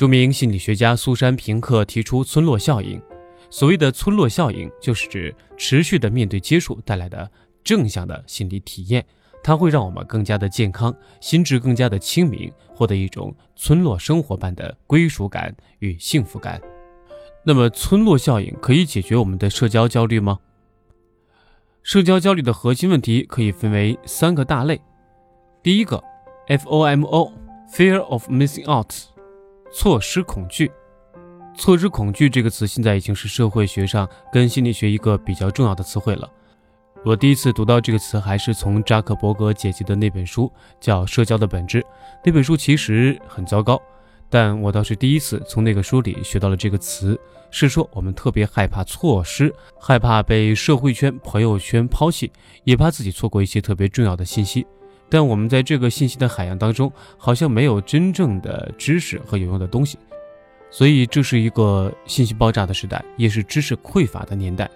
著名心理学家苏珊·平克提出村落效应。所谓的村落效应，就是指持续的面对接触带来的正向的心理体验，它会让我们更加的健康，心智更加的清明，获得一种村落生活般的归属感与幸福感。那么，村落效应可以解决我们的社交焦虑吗？社交焦虑的核心问题可以分为三个大类。第一个，FOMO，Fear of Missing Out，错失恐惧。错失恐惧这个词现在已经是社会学上跟心理学一个比较重要的词汇了。我第一次读到这个词还是从扎克伯格解辑的那本书，叫《社交的本质》。那本书其实很糟糕，但我倒是第一次从那个书里学到了这个词，是说我们特别害怕错失，害怕被社会圈、朋友圈抛弃，也怕自己错过一些特别重要的信息。但我们在这个信息的海洋当中，好像没有真正的知识和有用的东西。所以这是一个信息爆炸的时代，也是知识匮乏的年代。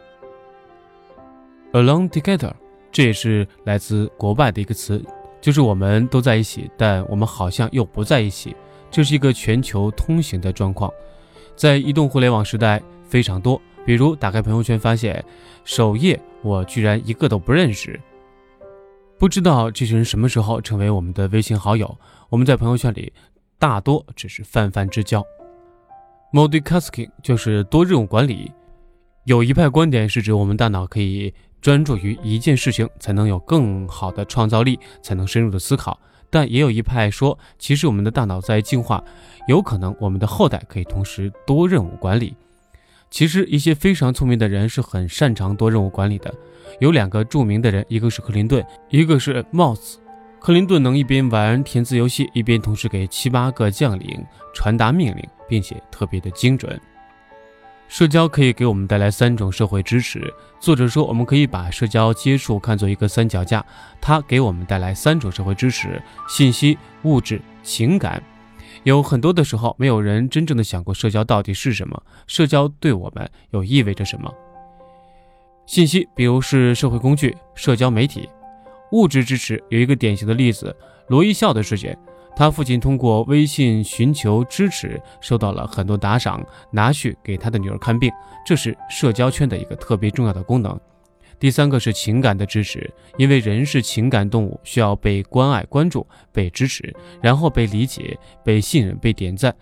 Alone together，这也是来自国外的一个词，就是我们都在一起，但我们好像又不在一起。这是一个全球通行的状况，在移动互联网时代非常多。比如打开朋友圈，发现首页我居然一个都不认识，不知道这些人什么时候成为我们的微信好友。我们在朋友圈里大多只是泛泛之交。Multitasking 就是多任务管理。有一派观点是指我们大脑可以专注于一件事情，才能有更好的创造力，才能深入的思考。但也有一派说，其实我们的大脑在进化，有可能我们的后代可以同时多任务管理。其实一些非常聪明的人是很擅长多任务管理的。有两个著名的人，一个是克林顿，一个是帽子。克林顿能一边玩填字游戏，一边同时给七八个将领传达命令，并且特别的精准。社交可以给我们带来三种社会支持。作者说，我们可以把社交接触看作一个三脚架，它给我们带来三种社会支持：信息、物质、情感。有很多的时候，没有人真正的想过社交到底是什么，社交对我们又意味着什么。信息，比如是社会工具、社交媒体。物质支持有一个典型的例子，罗一笑的事件。他父亲通过微信寻求支持，收到了很多打赏，拿去给他的女儿看病，这是社交圈的一个特别重要的功能。第三个是情感的支持，因为人是情感动物，需要被关爱、关注、被支持，然后被理解、被信任、被点赞。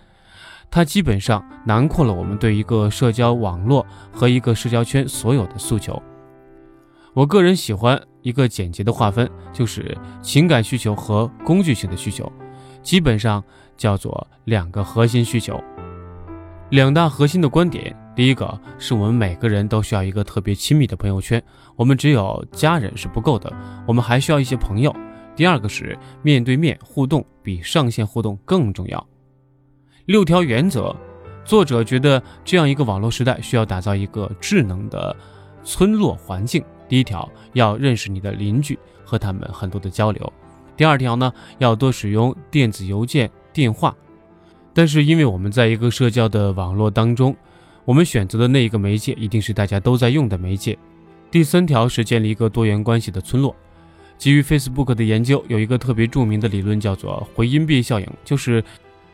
它基本上囊括了我们对一个社交网络和一个社交圈所有的诉求。我个人喜欢一个简洁的划分，就是情感需求和工具性的需求，基本上叫做两个核心需求。两大核心的观点，第一个是我们每个人都需要一个特别亲密的朋友圈，我们只有家人是不够的，我们还需要一些朋友。第二个是面对面互动比上线互动更重要。六条原则，作者觉得这样一个网络时代需要打造一个智能的村落环境。第一条要认识你的邻居，和他们很多的交流。第二条呢，要多使用电子邮件、电话。但是因为我们在一个社交的网络当中，我们选择的那一个媒介一定是大家都在用的媒介。第三条是建立一个多元关系的村落。基于 Facebook 的研究，有一个特别著名的理论叫做回音壁效应，就是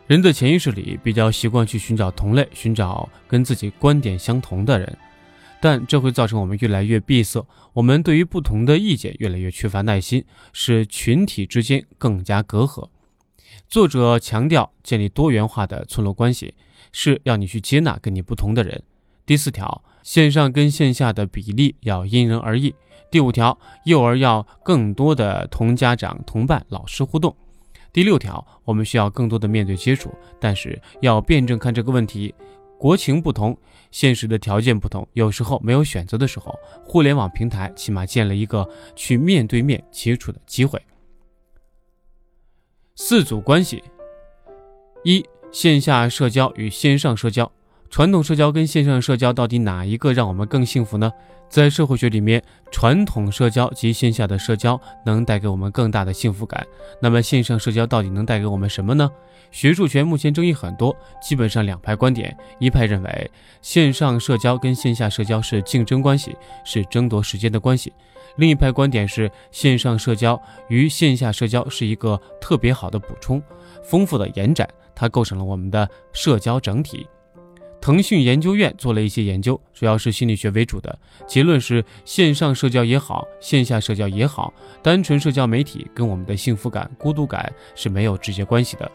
人的潜意识里比较习惯去寻找同类，寻找跟自己观点相同的人。但这会造成我们越来越闭塞，我们对于不同的意见越来越缺乏耐心，使群体之间更加隔阂。作者强调建立多元化的村落关系，是要你去接纳跟你不同的人。第四条，线上跟线下的比例要因人而异。第五条，幼儿要更多的同家长、同伴、老师互动。第六条，我们需要更多的面对接触，但是要辩证看这个问题。国情不同，现实的条件不同，有时候没有选择的时候，互联网平台起码建了一个去面对面接触的机会。四组关系：一、线下社交与线上社交。传统社交跟线上社交到底哪一个让我们更幸福呢？在社会学里面，传统社交及线下的社交能带给我们更大的幸福感。那么线上社交到底能带给我们什么呢？学术圈目前争议很多，基本上两派观点：一派认为线上社交跟线下社交是竞争关系，是争夺时间的关系；另一派观点是线上社交与线下社交是一个特别好的补充，丰富的延展，它构成了我们的社交整体。腾讯研究院做了一些研究，主要是心理学为主的。结论是，线上社交也好，线下社交也好，单纯社交媒体跟我们的幸福感、孤独感是没有直接关系的。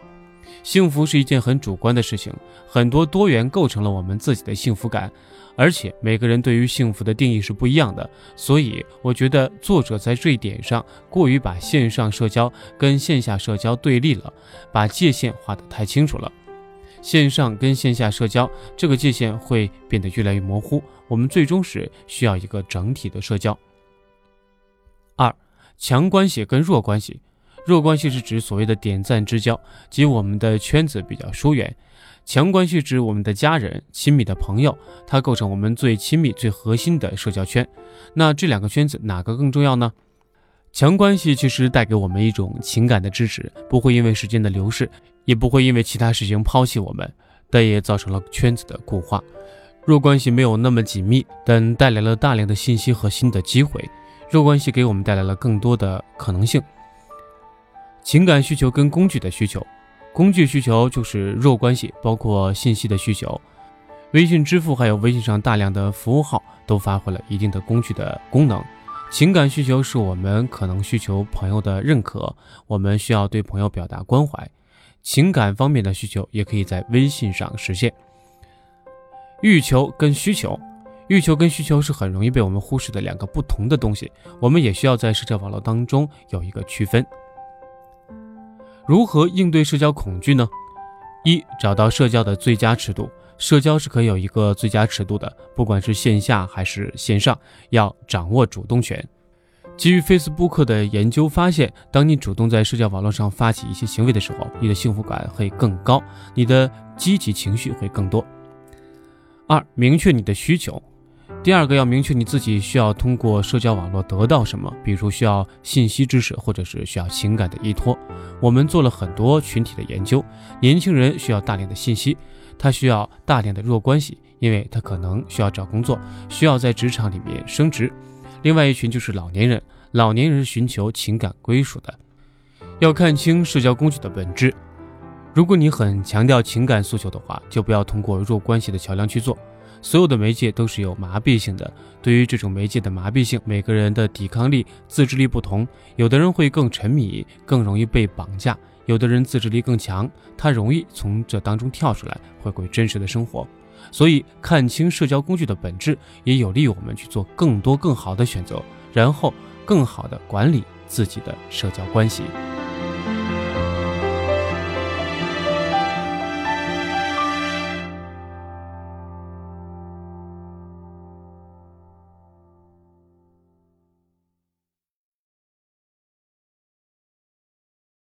幸福是一件很主观的事情，很多多元构成了我们自己的幸福感，而且每个人对于幸福的定义是不一样的。所以，我觉得作者在这一点上过于把线上社交跟线下社交对立了，把界限画得太清楚了。线上跟线下社交这个界限会变得越来越模糊，我们最终是需要一个整体的社交。二，强关系跟弱关系，弱关系是指所谓的点赞之交，即我们的圈子比较疏远；强关系指我们的家人、亲密的朋友，它构成我们最亲密、最核心的社交圈。那这两个圈子哪个更重要呢？强关系其实带给我们一种情感的支持，不会因为时间的流逝。也不会因为其他事情抛弃我们，但也造成了圈子的固化。弱关系没有那么紧密，但带来了大量的信息和新的机会。弱关系给我们带来了更多的可能性。情感需求跟工具的需求，工具需求就是弱关系，包括信息的需求。微信支付还有微信上大量的服务号都发挥了一定的工具的功能。情感需求是我们可能需求朋友的认可，我们需要对朋友表达关怀。情感方面的需求也可以在微信上实现。欲求跟需求，欲求跟需求是很容易被我们忽视的两个不同的东西，我们也需要在社交网络当中有一个区分。如何应对社交恐惧呢？一，找到社交的最佳尺度，社交是可以有一个最佳尺度的，不管是线下还是线上，要掌握主动权。基于 Facebook 的研究发现，当你主动在社交网络上发起一些行为的时候，你的幸福感会更高，你的积极情绪会更多。二、明确你的需求。第二个要明确你自己需要通过社交网络得到什么，比如需要信息知识，或者是需要情感的依托。我们做了很多群体的研究，年轻人需要大量的信息，他需要大量的弱关系，因为他可能需要找工作，需要在职场里面升职。另外一群就是老年人，老年人寻求情感归属的，要看清社交工具的本质。如果你很强调情感诉求的话，就不要通过弱关系的桥梁去做。所有的媒介都是有麻痹性的，对于这种媒介的麻痹性，每个人的抵抗力、自制力不同，有的人会更沉迷，更容易被绑架；有的人自制力更强，他容易从这当中跳出来，回归真实的生活。所以，看清社交工具的本质，也有利于我们去做更多更好的选择，然后更好的管理自己的社交关系。